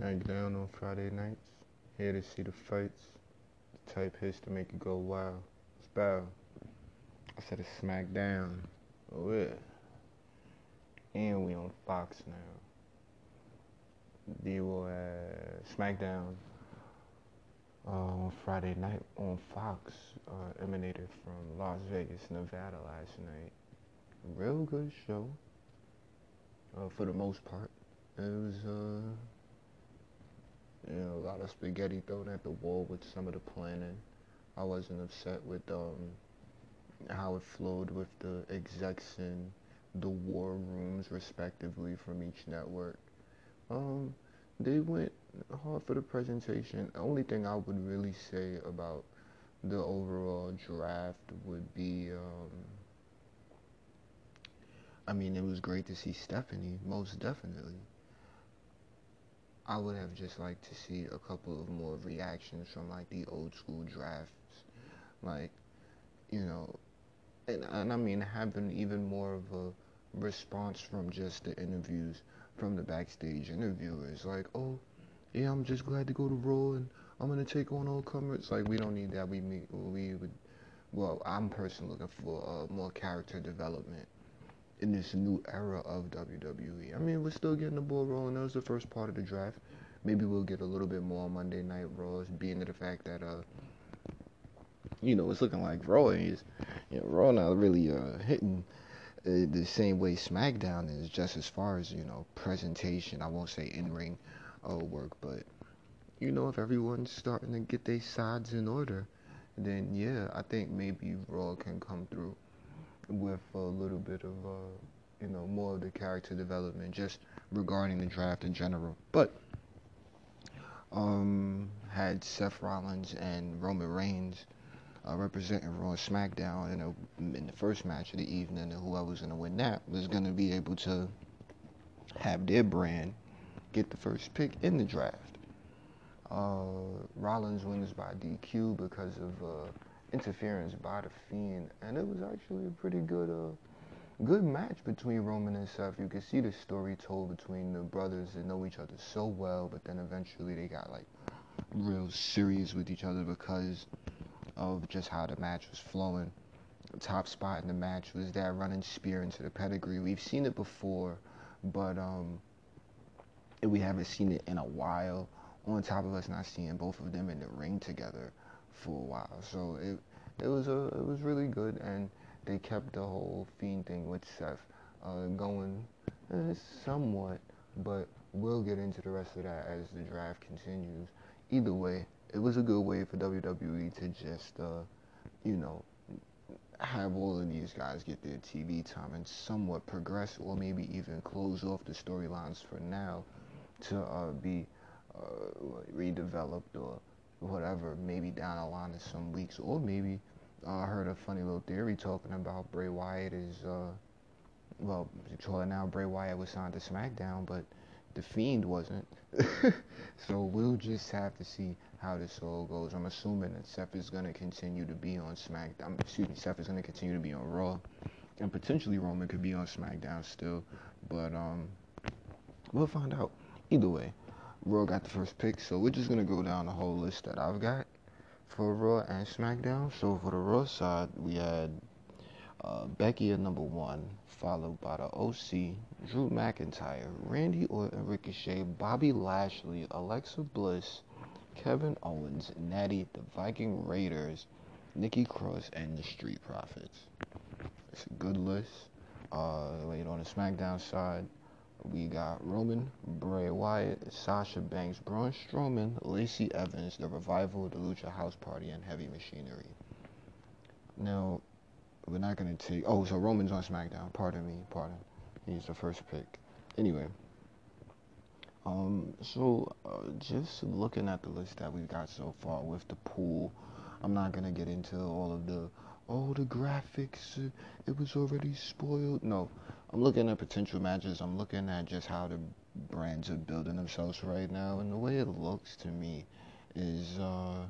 SmackDown on Friday nights. Here to see the fights. The type hits to make you go wow. Spell. I said it's SmackDown. Oh yeah. And we on Fox now. They will uh, SmackDown uh, on Friday night on Fox uh, emanated from Las Vegas, Nevada last night. Real good show. Uh, for the most part. It was uh you know, a lot of spaghetti thrown at the wall with some of the planning. I wasn't upset with um, how it flowed with the execs in the war rooms, respectively, from each network. Um, they went hard for the presentation. The only thing I would really say about the overall draft would be, um, I mean, it was great to see Stephanie, most definitely. I would have just liked to see a couple of more reactions from like the old school drafts, like you know, and, and I mean having even more of a response from just the interviews from the backstage interviewers, like oh yeah I'm just glad to go to Raw and I'm gonna take on all comers. Like we don't need that. We meet we would well I'm personally looking for uh, more character development in this new era of WWE. I mean, we're still getting the ball rolling. That was the first part of the draft. Maybe we'll get a little bit more on Monday Night Raws, being to the fact that, uh, you know, it's looking like Raw is, you know, Raw not really uh, hitting uh, the same way SmackDown is, just as far as you know presentation. I won't say in ring uh, work, but you know, if everyone's starting to get their sides in order, then yeah, I think maybe Raw can come through with a little bit of, uh, you know, more of the character development just regarding the draft in general. But um, had Seth Rollins and Roman Reigns uh, representing Raw SmackDown in, a, in the first match of the evening, and whoever was going to win that was going to be able to have their brand get the first pick in the draft. Uh, Rollins wins by DQ because of uh, interference by the Fiend, and it was actually a pretty good, uh, good match between Roman and Seth. You could see the story told between the brothers that know each other so well, but then eventually they got like real serious with each other because of just how the match was flowing. The top spot in the match was that running spear into the pedigree. We've seen it before, but um, we haven't seen it in a while. On top of us not seeing both of them in the ring together for a while. So it it was a it was really good, and they kept the whole fiend thing with Seth uh, going uh, somewhat, but we'll get into the rest of that as the draft continues. Either way, it was a good way for WWE to just uh, you know have all of these guys get their TV time and somewhat progress, or maybe even close off the storylines for now to uh, be uh, redeveloped or whatever, maybe down the line in some weeks, or maybe uh, I heard a funny little theory talking about Bray Wyatt is, uh, well, now Bray Wyatt was signed to SmackDown, but the Fiend wasn't. so we'll just have to see how this all goes. I'm assuming that Seth is going to continue to be on SmackDown. Excuse me, Seth is going to continue to be on Raw, and potentially Roman could be on SmackDown still, but um, we'll find out. Either way, Raw got the first pick, so we're just gonna go down the whole list that I've got for Raw and SmackDown. So for the Raw side, we had uh, Becky at number one, followed by the OC, Drew McIntyre, Randy Orton, Ricochet, Bobby Lashley, Alexa Bliss, Kevin Owens, Natty, the Viking Raiders, Nikki Cross, and the Street Profits. It's a good list. Uh, wait, on the SmackDown side, we got Roman, Bray Wyatt, Sasha Banks, Braun Strowman, Lacey Evans, The Revival, The Lucha House Party, and Heavy Machinery. Now, we're not going to take. Oh, so Roman's on SmackDown. Pardon me. Pardon. He's the first pick. Anyway. Um, so uh, just looking at the list that we've got so far with the pool, I'm not gonna get into all of the oh the graphics uh, it was already spoiled. No, I'm looking at potential matches. I'm looking at just how the brands are building themselves right now, and the way it looks to me is, uh,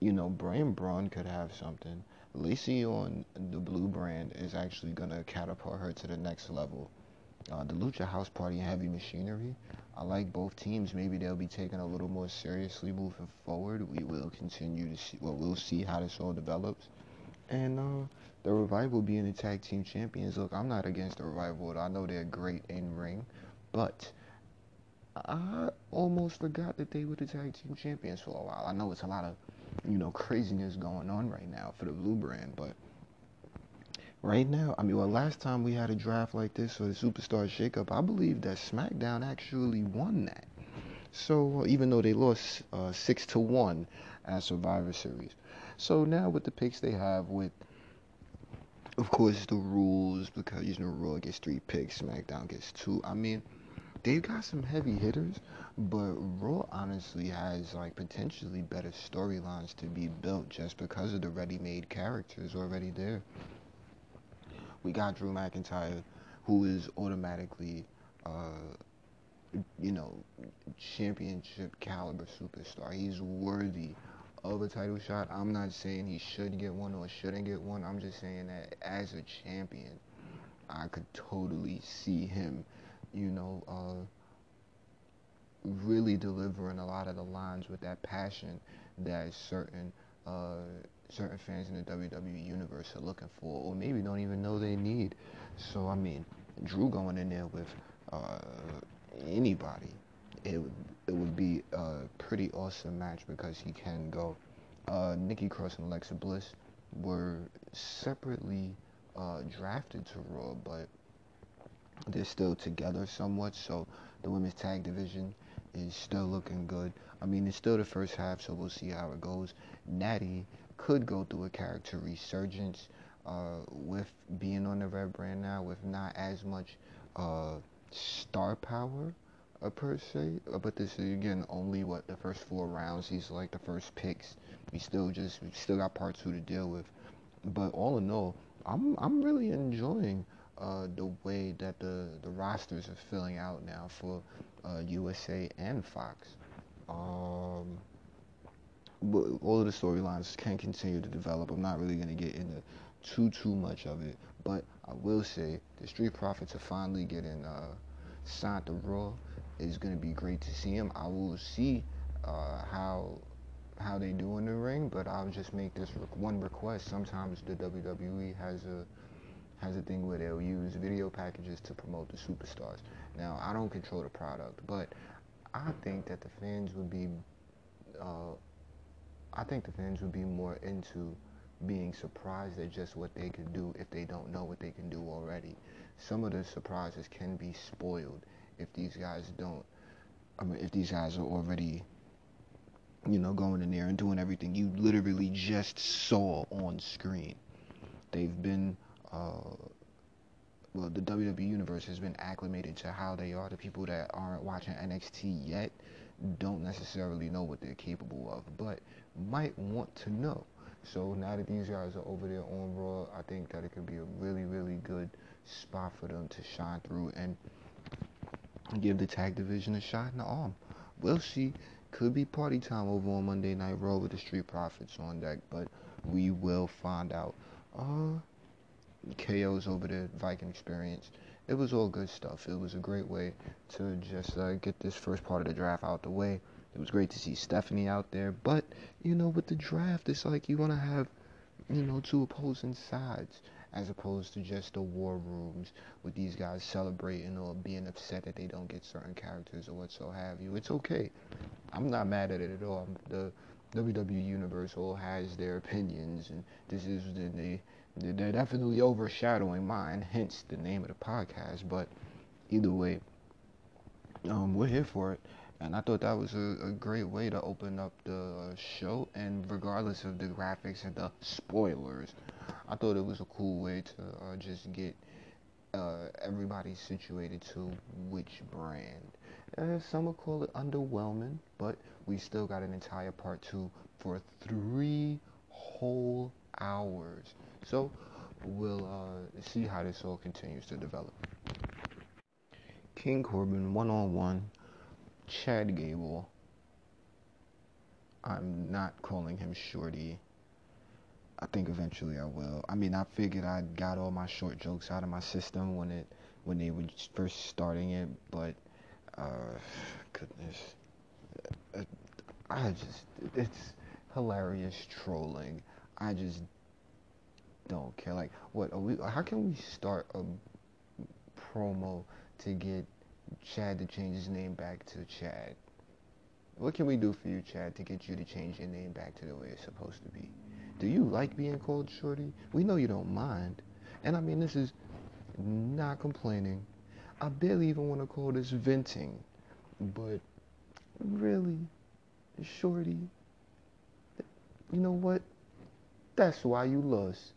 you know, Brain Braun could have something. Lacey on the blue brand is actually gonna catapult her to the next level. uh, the Lucha House Party and Heavy Machinery. I like both teams. Maybe they'll be taken a little more seriously moving forward. We will continue to see. Well, we'll see how this all develops. And uh, the revival being the tag team champions. Look, I'm not against the revival. I know they're great in ring, but I almost forgot that they were the tag team champions for a while. I know it's a lot of, you know, craziness going on right now for the blue brand, but right now, I mean, well, last time we had a draft like this for the Superstar Shakeup, I believe that SmackDown actually won that. So even though they lost uh, six to one at Survivor Series, so now with the picks they have with of course the rules because you know Raw gets three picks, SmackDown gets two. I mean, they've got some heavy hitters, but Raw honestly has like potentially better storylines to be built just because of the ready-made characters already there. We got Drew McIntyre, who is automatically, uh, you know, championship caliber superstar. He's worthy of a title shot. I'm not saying he should get one or shouldn't get one. I'm just saying that as a champion, I could totally see him you know, uh, really delivering a lot of the lines with that passion that certain uh, certain fans in the WWE universe are looking for, or maybe don't even know they need. So I mean, Drew going in there with uh, anybody, it it would be a pretty awesome match because he can go. Uh, Nikki Cross and Alexa Bliss were separately uh, drafted to Raw, but they're still together somewhat. So the women's tag division is still looking good. I mean, it's still the first half, so we'll see how it goes. Natty could go through a character resurgence uh, with being on the red brand now, with not as much uh, star power uh, per se. Uh, but this is again only what the first four rounds. He's like the first picks. We still just we still got part two to deal with. But all in all, I'm I'm really enjoying uh, the way that the, the rosters are filling out now for uh, USA and Fox. Um, but all of the storylines can continue to develop. I'm not really going to get into too too much of it, but I will say the Street Profits are finally getting uh, signed to Raw. It's going to be great to see them. I will see uh, how how they do in the ring, but I'll just make this one request. Sometimes the WWE has a has a thing where they'll use video packages to promote the superstars. Now, I don't control the product, but I think that the fans would be, uh, I think the fans would be more into being surprised at just what they can do if they don't know what they can do already. Some of the surprises can be spoiled if these guys don't. I mean, if these guys are already, you know, going in there and doing everything you literally just saw on screen. They've been uh, well, the WWE universe has been acclimated to how they are. The people that aren't watching NXT yet don't necessarily know what they're capable of, but might want to know. So now that these guys are over there on Raw, I think that it could be a really, really good spot for them to shine through and give the tag division a shot in the arm. We'll see. Could be party time over on Monday Night Raw with the Street Profits on deck, but we will find out. Uh, KOs over the Viking experience. It was all good stuff. It was a great way to just uh, get this first part of the draft out the way. It was great to see Stephanie out there, but you know, with the draft, it's like you want to have, you know, two opposing sides as opposed to just the war rooms with these guys celebrating or being upset that they don't get certain characters or what so have you. It's okay. I'm not mad at it at all. The WWE Universe all has their opinions, and this is the, the they're definitely overshadowing mine, hence the name of the podcast. But either way, um, we're here for it. And I thought that was a, a great way to open up the show. And regardless of the graphics and the spoilers, I thought it was a cool way to uh, just get uh, everybody situated to which brand. Uh, some will call it underwhelming, but we still got an entire part two for three whole hours. So we'll uh, see how this all continues to develop. King Corbin one on one, Chad Gable. I'm not calling him Shorty. I think eventually I will. I mean, I figured I got all my short jokes out of my system when it when they were first starting it, but uh, goodness, I just it's hilarious trolling. I just don't care. Like, what? We? How can we start a promo to get Chad to change his name back to Chad? What can we do for you, Chad, to get you to change your name back to the way it's supposed to be? Do you like being called Shorty? We know you don't mind. And I mean, this is not complaining. I barely even want to call this venting. But really, Shorty, you know what? That's why you lost.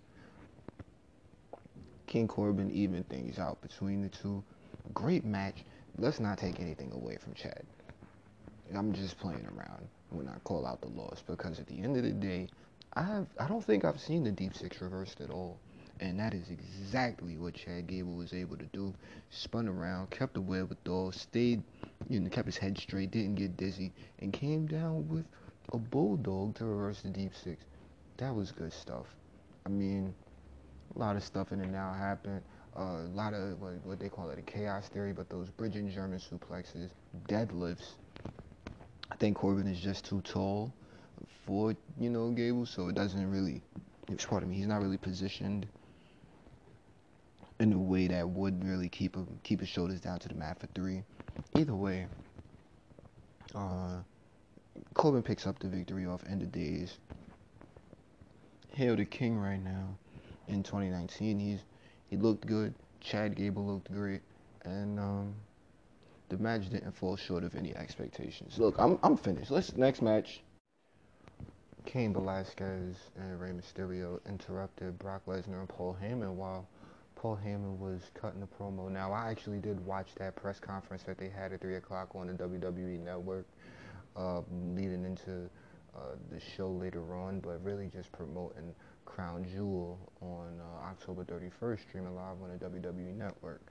King Corbin even things out between the two. Great match. Let's not take anything away from Chad. I'm just playing around when I call out the loss because at the end of the day, I have I don't think I've seen the deep six reversed at all. And that is exactly what Chad Gable was able to do. Spun around, kept the wherewithal, stayed, you know, kept his head straight, didn't get dizzy, and came down with a bulldog to reverse the deep six. That was good stuff. I mean, a lot of stuff in it now happened. Uh, a lot of what, what they call it a chaos theory, but those bridging German suplexes, deadlifts. I think Corbin is just too tall for you know Gable, so it doesn't really. Pardon me, he's not really positioned in a way that would really keep him keep his shoulders down to the mat for three. Either way, uh, Corbin picks up the victory off End of Days. Hail the King right now. In 2019, he's he looked good. Chad Gable looked great, and um, the match didn't fall short of any expectations. Look, I'm I'm finished. Let's next match. Cain Velasquez and Rey Mysterio interrupted Brock Lesnar and Paul Heyman while Paul Heyman was cutting the promo. Now, I actually did watch that press conference that they had at 3 o'clock on the WWE Network, uh, leading into uh, the show later on, but really just promoting Crown Jewel on uh, October 31st, streaming live on the WWE Network.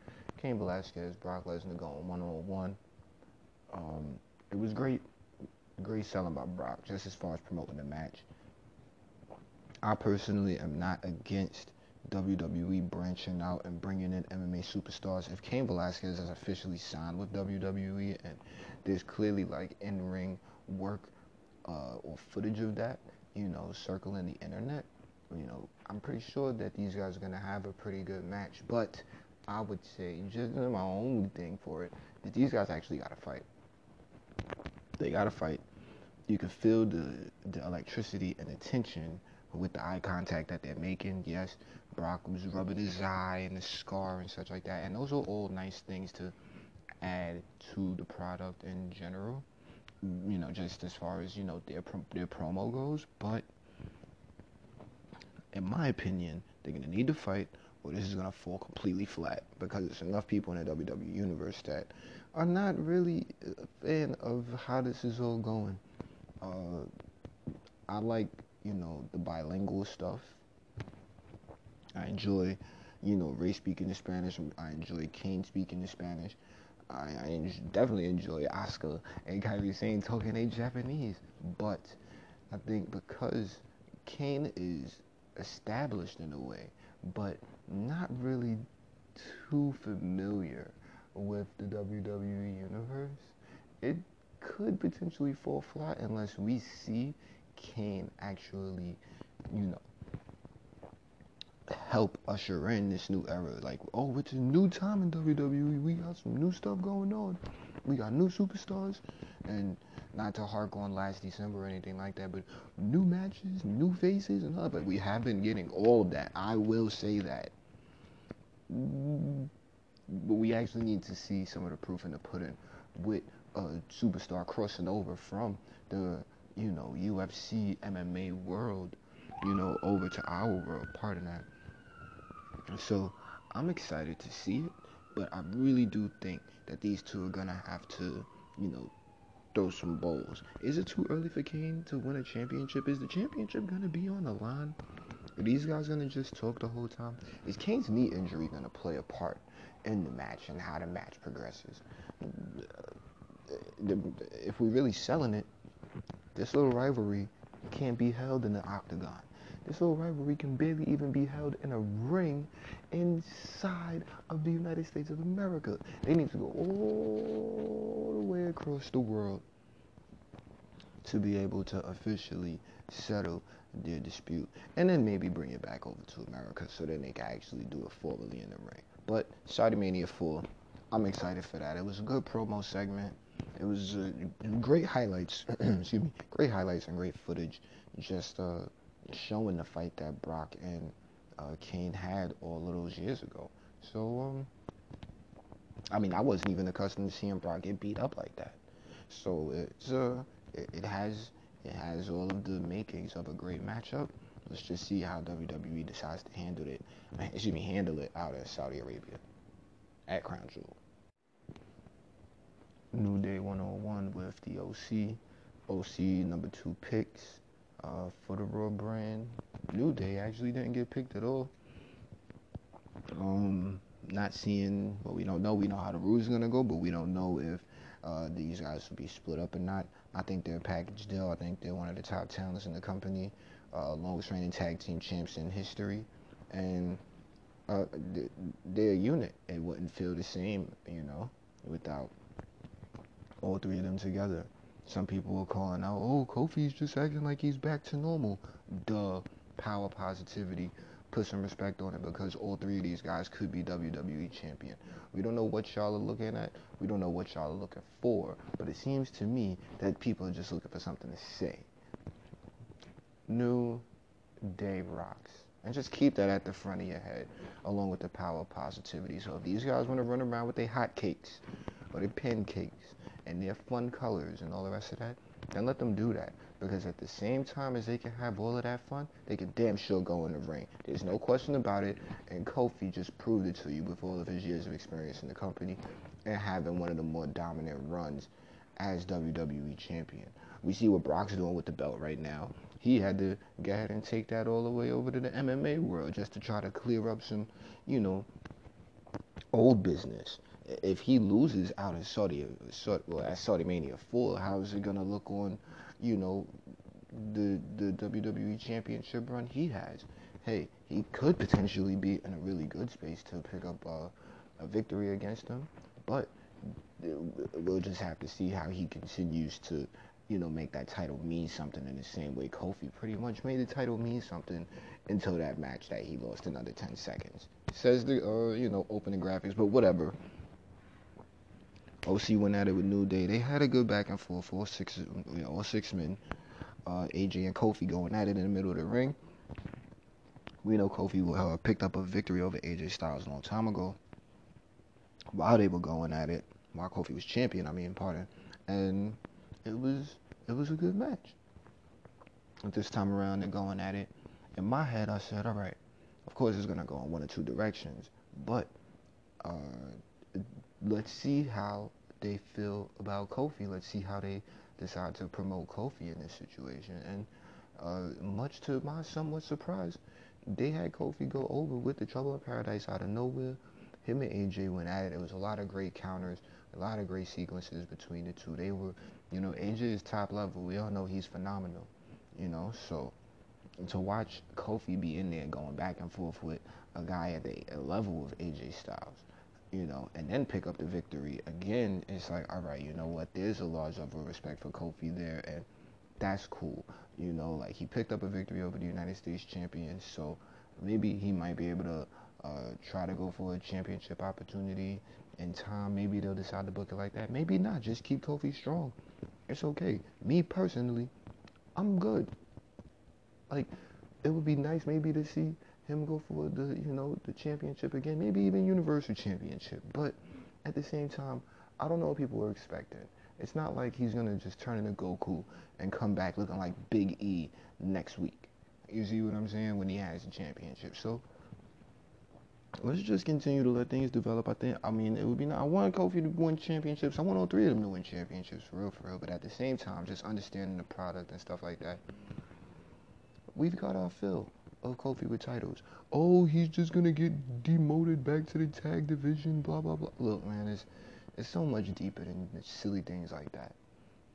Cain Velasquez, Brock Lesnar going one on one. Um, it was great, great selling by Brock, just as far as promoting the match. I personally am not against WWE branching out and bringing in MMA superstars. If Cain Velasquez has officially signed with WWE and there's clearly like in ring work uh, or footage of that, you know, circling the internet, you know, I'm pretty sure that these guys are going to have a pretty good match. But I would say, just my only thing for it, that these guys actually got to fight. They got to fight. You can feel the, the electricity and the tension with the eye contact that they're making. Yes, Brock was rubbing his eye and the scar and such like that. And those are all nice things to add to the product in general. You know, just as far as you know their their promo goes. But in my opinion, they're gonna need to fight, or this is gonna fall completely flat because there's enough people in the WWE universe that are not really a fan of how this is all going. Uh, I like you know the bilingual stuff I enjoy, you know, Rey speaking in Spanish. I enjoy Cain speaking in Spanish. I, I definitely enjoy Asuka and Kairi Sane talking in Japanese. But I think because Cain is established in a way, but not really too familiar with the WWE universe, it could potentially fall flat unless we see Cain actually, you know, help usher in this new era. Like, oh, it's a new time in WWE. We got some new stuff going on. We got new superstars, and not to hark on last December or anything like that, but new matches, new faces, and all. But we have been getting all of that. I will say that. But we actually need to see some of the proof in the pudding with a superstar crossing over from the, you know, UFC MMA world, you know, over to our world. Part of that. So I'm excited to see it, but I really do think that these two are gonna have to, you know, throw some bowls. Is it too early for Cain to win a championship? Is the championship gonna be on the line? Are these guys gonna just talk the whole time? Is Cain's knee injury gonna play a part in the match and how the match progresses? If we're really selling it, this little rivalry can't be held in the octagon. This little rivalry can barely even be held in a ring inside of the United States of America. They need to go all the way across the world to be able to officially settle their dispute and then maybe bring it back over to America so then they can actually do it formally in the ring. But Saudi Mania 4, I'm excited for that. It was a good promo segment. It was uh, great highlights, excuse me, great highlights and great footage just uh, showing the fight that Brock and uh, Cain had all of those years ago. So, um, I mean, I wasn't even accustomed to seeing Brock get beat up like that. So it's uh, it, it has it has all of the makings of a great matchup. Let's just see how WWE decides to handle it. Excuse me, handle it out in Saudi Arabia at Crown Jewel. New Day 101 with the OC. OC number two picks uh, for the Raw brand. New Day actually didn't get picked at all. Um, not seeing well, we don't know. We know how the rules are gonna go, but we don't know if uh, these guys will be split up or not. I think they're a package deal. I think they're one of the top talents in the company, uh, longest reigning tag team champs in history, and uh, they're a unit. It wouldn't feel the same, you know, without all three of them together. Some people were calling out, oh, Kofi's just acting like he's back to normal. Duh. Power positivity. Put some respect on it because all three of these guys could be WWE champion. We don't know what y'all are looking at. We don't know what y'all are looking for. But it seems to me that people are just looking for something to say. New Day rocks. And just keep that at the front of your head, along with the power of positivity. So if these guys want to run around with their hot cakes or their pancakes and their fun colors and all the rest of that, then let them do that. Because at the same time as they can have all of that fun, they can damn sure go in the ring. There's no question about it. And Kofi just proved it to you with all of his years of experience in the company and having one of the more dominant runs as WWE champion. We see what Brock's doing with the belt right now. He had to go ahead and take that all the way over to the MMA world just to try to clear up some, you know, old business if he loses out in Saudi, well, at Saudi Mania 4, how is it going to look on, you know, the the WWE Championship run he has? Hey, he could potentially be in a really good space to pick up uh, a victory against him, but we'll just have to see how he continues to, you know, make that title mean something in the same way Kofi pretty much made the title mean something until that match that he lost another 10 seconds. Says the, uh, you know, opening graphics, but whatever. OC went at it with New Day. They had a good back and forth. All six, you know, all six men. Uh, AJ and Kofi going at it in the middle of the ring. We know Kofi uh, picked up a victory over AJ Styles a long time ago. While they were going at it, while Kofi was champion, I mean, pardon, and it was it was a good match. But this time around, they're going at it. In my head, I said, all right, of course it's gonna go in one or two directions, but uh, let's see how they feel about Kofi. Let's see how they decide to promote Kofi in this situation. And uh, much to my somewhat surprise, they had Kofi go over with the Trouble in Paradise out of nowhere. Him and AJ went at it. It was a lot of great counters, a lot of great sequences between the two. They were, you know, AJ is top level. We all know he's phenomenal, you know. So to watch Kofi be in there going back and forth with a guy at the level of AJ Styles you know, and then pick up the victory again, it's like, all right, you know what? There's a large level of respect for Kofi there, and that's cool. You know, like he picked up a victory over the United States champion, so maybe he might be able to uh, try to go for a championship opportunity in time. Maybe they'll decide to book it like that. Maybe not. Just keep Kofi strong. It's okay. Me personally, I'm good. Like, it would be nice maybe to see him go for the you know the championship again, maybe even universal championship. But at the same time, I don't know what people were expecting. It's not like he's gonna just turn into Goku and come back looking like Big E next week. You see what I'm saying? When he has the championship, so let's just continue to let things develop. I think. I mean, it would be. Not, I want Kofi to win championships. I want all three of them to win championships for real, for real. But at the same time, just understanding the product and stuff like that. We've got our fill of Kofi with titles. Oh, he's just gonna get demoted back to the tag division. Blah blah blah. Look, man, it's it's so much deeper than silly things like that.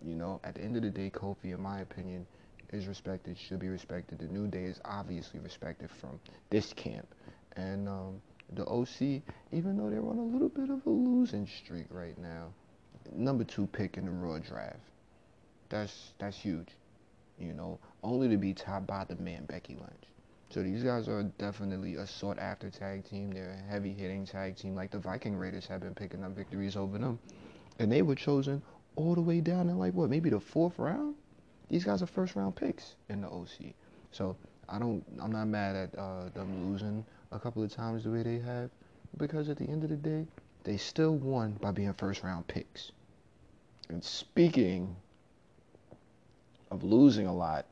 You know, at the end of the day, Kofi, in my opinion, is respected. Should be respected. The New Day is obviously respected from this camp, and um, the OC, even though they're on a little bit of a losing streak right now, number two pick in the Raw draft. That's that's huge, you know. Only to be topped by the man Becky Lynch. So these guys are definitely a sought after tag team. They're a heavy hitting tag team, like the Viking Raiders have been picking up victories over them, and they were chosen all the way down in like what maybe the fourth round. These guys are first round picks in the OC. So I don't. I'm not mad at uh, them losing a couple of times the way they have, because at the end of the day, they still won by being first round picks. And speaking of losing a lot,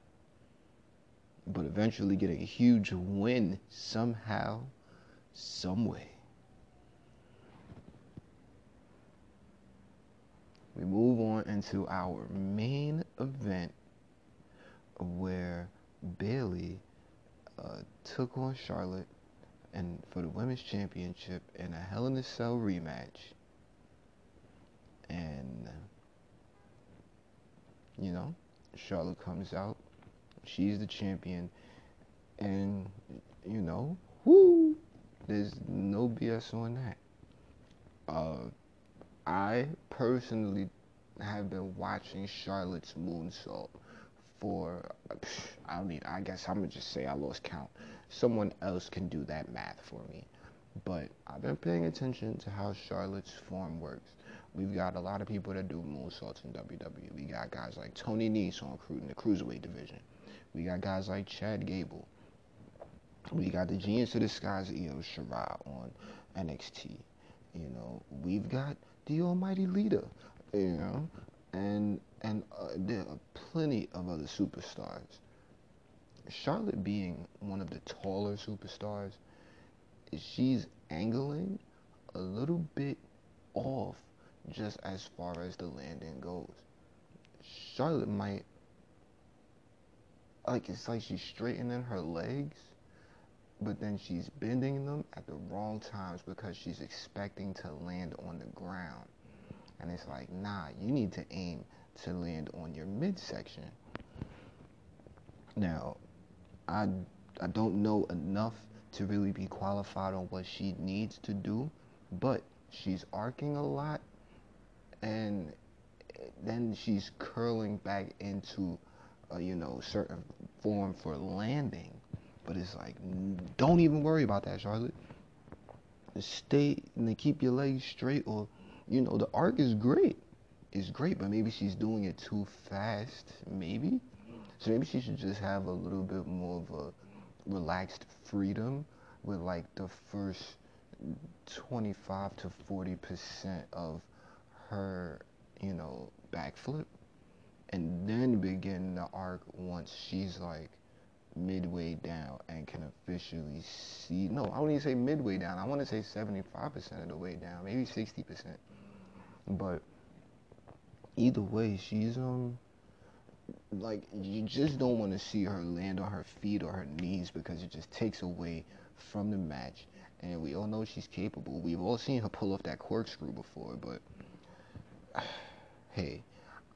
but eventually getting a huge win somehow, some way. We move on into our main event where Bayley uh, took on Charlotte and for the women's championship in a Hell in a Cell rematch. And you know, Charlotte comes out. She's the champion. And you know, whoo, there's no BS on that. Uh, I personally have been watching Charlotte's moonsault for I mean I guess I'm gonna just say I lost count. Someone else can do that math for me. But I've been paying attention to how Charlotte's form works. We've got a lot of people that do moonsaults in WWE. We got guys like Tony Nese on in the cruiserweight division. We got guys like Chad Gable. We got the Genius of the Skies Io Shirai on NXT. You know, we've got the Almighty Lita. You know, and and uh, there are plenty of other superstars. Charlotte being one of the taller superstars, she's angling a little bit off just as far as the landing goes. Charlotte might like it's like she's straightening her legs, but then she's bending them at the wrong times because she's expecting to land on the ground. And it's like, nah, you need to aim to land on your midsection. Now, I I don't know enough to really be qualified on what she needs to do, but she's arcing a lot and then she's curling back into a, you know certain form for landing. But it's like don't even worry about that charlotte. Stay and keep your legs straight or you know the arc is great. It's great but maybe she's doing it too fast maybe. So maybe she should just have a little bit more of a relaxed freedom with like the first 25 to 40 percent of her, you know, backflip and then begin the arc once she's like midway down and can officially see no i wouldn't even say midway down i want to say 75% of the way down maybe 60% but either way she's um like you just don't want to see her land on her feet or her knees because it just takes away from the match. And we all know she's capable. We've all seen her pull off that corkscrew before but hey,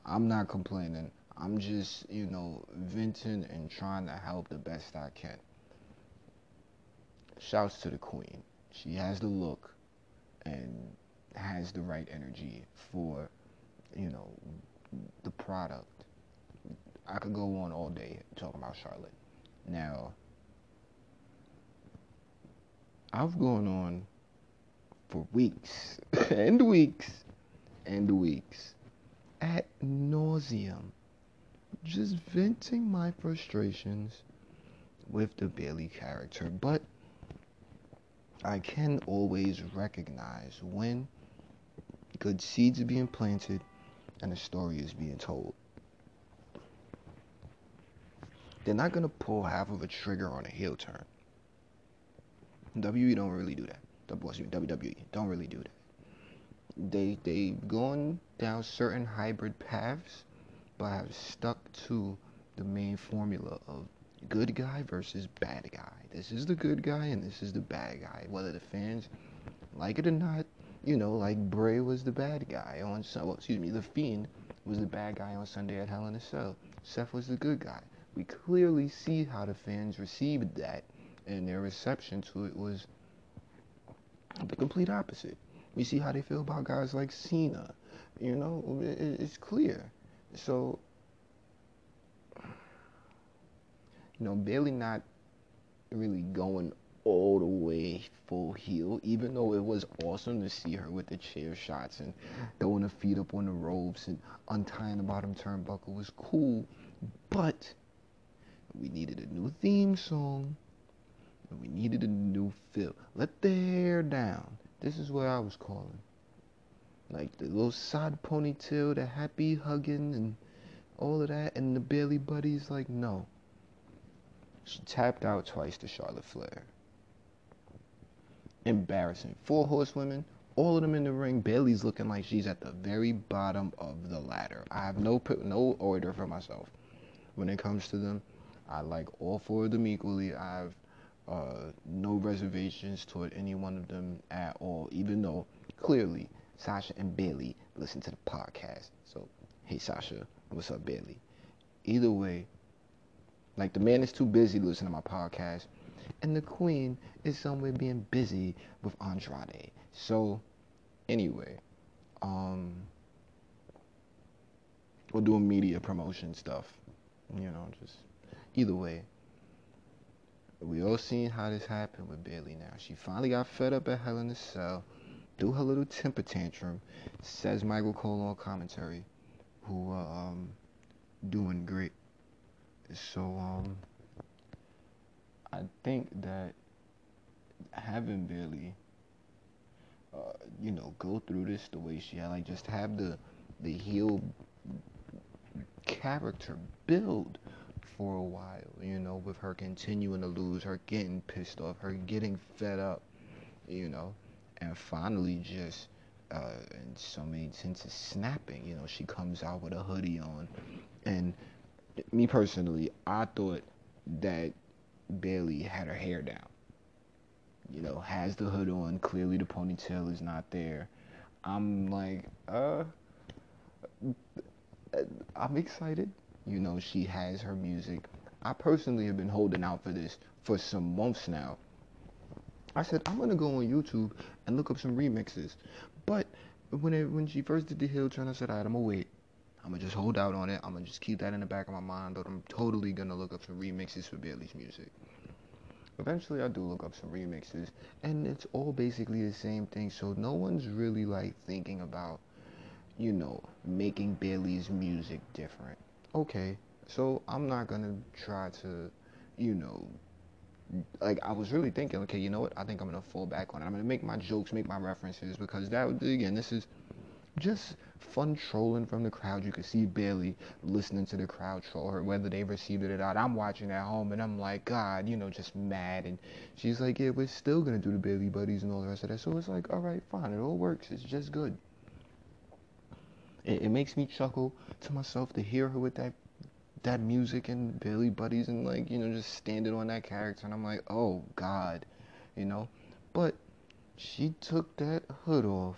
I'm not complaining. I'm just, you know, venting and trying to help the best I can. Shouts to the queen. She has the look and has the right energy for, you know, the product. I could go on all day talking about Charlotte. Now, I've gone on for weeks and weeks and weeks at nauseum, just venting my frustrations with the Bayley character. But I can always recognize when good seeds are being planted and a story is being told. They're not gonna pull half of a trigger on a heel turn. WWE don't really do that. WWE don't really do that they they've gone down certain hybrid paths, but have stuck to the main formula of good guy versus bad guy. This is the good guy and this is the bad guy. Whether the fans like it or not, you know, like Bray was the bad guy on well, excuse me, the Fiend was the bad guy on Sunday at Hell in a Cell. Seth was the good guy. We clearly see how the fans received that, and their reception to it was the complete opposite. We see how they feel about guys like Cena. You know, it, it's clear. So, you know, Bayley not really going all the way full heel, even though it was awesome to see her with the chair shots and throwing her feet up on the ropes and untying the bottom turnbuckle was cool. But we needed a new theme song. And we needed a new feel. Let the hair down. This is what I was calling. Like the little side ponytail, the happy hugging and all of that, and the Bayley buddies, like, no. She tapped out twice to Charlotte Flair. Embarrassing. Four horsewomen, all of them in the ring. Bayley's looking like she's at the very bottom of the ladder. I have no no order for myself when it comes to them. I like all four of them equally. I have uh, no reservations toward any one of them at all, even though clearly Sasha and Bayley listen to the podcast. So, hey Sasha, what's up, Bayley? Either way, like the man is too busy listening to my podcast, and the queen is somewhere being busy with Andrade. So, anyway, um, we're doing media promotion stuff. You know, just either way. We all seen how this happened with Bayley now. She finally got fed up at Hell in a Cell, threw her little temper tantrum, says Michael Cole on commentary, who uh, um doing great. So um I think that having Bayley, uh, you know, go through this the way she had, like just have the the heel character build for a while, you know, with her continuing to lose, her getting pissed off, her getting fed up, you know, and finally just uh, in so many senses snapping. You know, she comes out with a hoodie on, and me personally, I thought that Bayley had her hair down. You know, has the hood on. Clearly, the ponytail is not there. I'm like, uh, I'm excited. You know, she has her music. I personally have been holding out for this for some months now. I said I'm gonna go on YouTube and look up some remixes, but when it, when she first did the heel turn, I said, I'm gonna wait. I'm gonna just hold out on it. I'm gonna just keep that in the back of my mind. But I'm totally gonna look up some remixes for Bayley's music. Eventually, I do look up some remixes, and it's all basically the same thing. So no one's really like thinking about, you know, making Bayley's music different. Okay, so I'm not gonna try to, you know, like I was really thinking, okay, you know what? I think I'm gonna fall back on it. I'm gonna make my jokes, make my references because that again, this is just fun trolling from the crowd. You could see Bayley listening to the crowd troll her, whether they received it or not. I'm watching at home and I'm like, God, you know, just mad. And she's like, Yeah, we're still gonna do the Bayley buddies and all the rest of that. So it's like, all right, fine, it all works. It's just good. It, it makes me chuckle to myself to hear her with that that music and Bayley buddies and like you know just standing on that character. And I'm like oh god you know? But she took that hood off.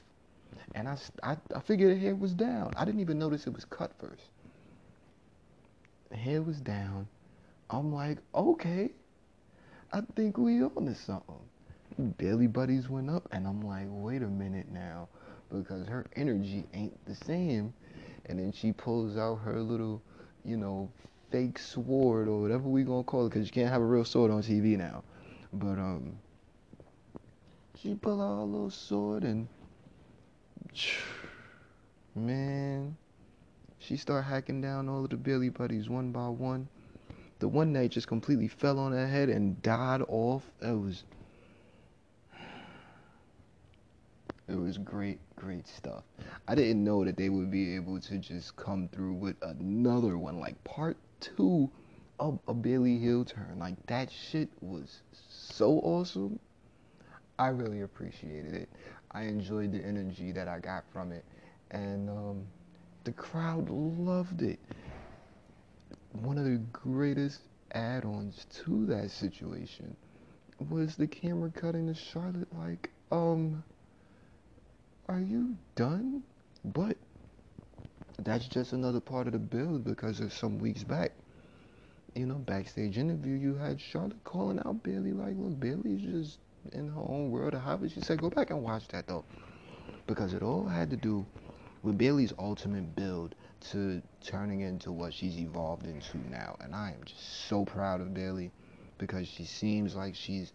And I, I, I figured her hair was down. I didn't even notice it was cut first. The hair was down. I'm like okay. I think we on to something. Bayley buddies went up and I'm like wait a minute now because her energy ain't the same and then she pulls out her little you know, fake sword or whatever we gonna call it, because you can't have a real sword on TV now. But um, she pull out a little sword and man, she start hacking down all of the Bayley buddies one by one. The one that just completely fell on her head and died off. It was It was great, great stuff. I didn't know that they would be able to just come through with another one, like part two of a Bayley heel turn. Like that shit was so awesome. I really appreciated it. I enjoyed the energy that I got from it, and um, the crowd loved it. One of the greatest add-ons to that situation was the camera cutting to Charlotte like, um, are you done? But that's just another part of the build because of some weeks back, you know, backstage interview, you had Charlotte calling out Bayley like, look, Bayley's just in her own world, or however she said. Go back and watch that though, because it all had to do with Bayley's ultimate build to turning into what she's evolved into now. And I am just so proud of Bayley because she seems like she's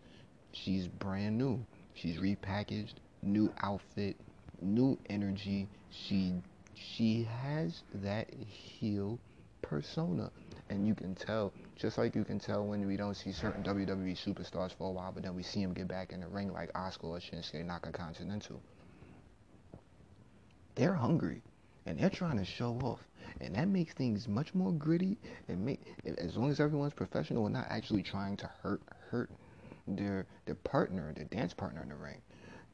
she's brand new. She's repackaged, new outfit, new energy. She she has that heel persona. And you can tell, just like you can tell when we don't see certain WWE superstars for a while, but then we see them get back in the ring like Oscar or Shinsuke Nakacontinental. They're hungry and they're trying to show off. And that makes things much more gritty and make as long as everyone's professional and not actually trying to hurt hurt their their partner, their dance partner in the ring.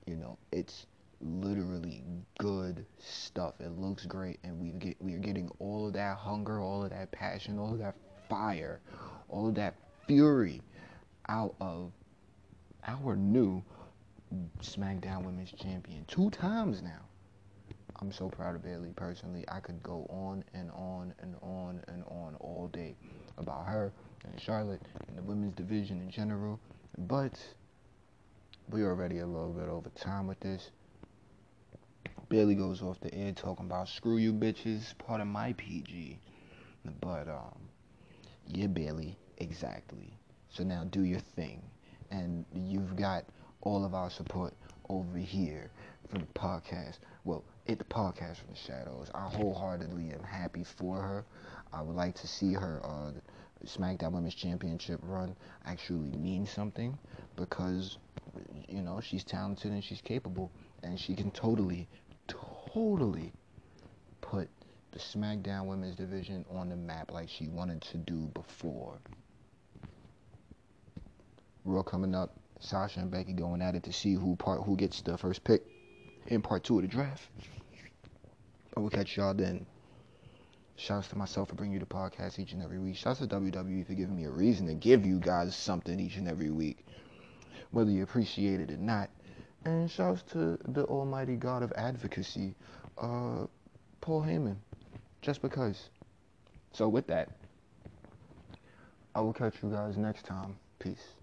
You know, it's literally good stuff. It looks great, and we get we are getting all of that hunger, all of that passion, all of that fire, all of that fury out of our new SmackDown Women's Champion two times now. I'm so proud of Bayley personally. I could go on and on and on and on all day about her and Charlotte and the women's division in general. But we're already a little bit over time with this. Bayley goes off the air talking about screw you bitches, part of my PG. But um yeah, Bayley, exactly. So now do your thing. And you've got all of our support over here for the podcast. Well, at the podcast from the shadows. I wholeheartedly am happy for her. I would like to see her uh, SmackDown Women's Championship run actually mean something because you know she's talented and she's capable and she can totally totally put the SmackDown Women's Division on the map like she wanted to do before. Raw coming up, Sasha and Becky going at it to see who part who gets the first pick in part two of the draft. I will catch y'all then. Shouts to myself for bringing you the podcast each and every week. Shouts to WWE for giving me a reason to give you guys something each and every week, whether you appreciate it or not. And shouts to the almighty God of advocacy, uh, Paul Heyman, just because. So with that, I will catch you guys next time. Peace.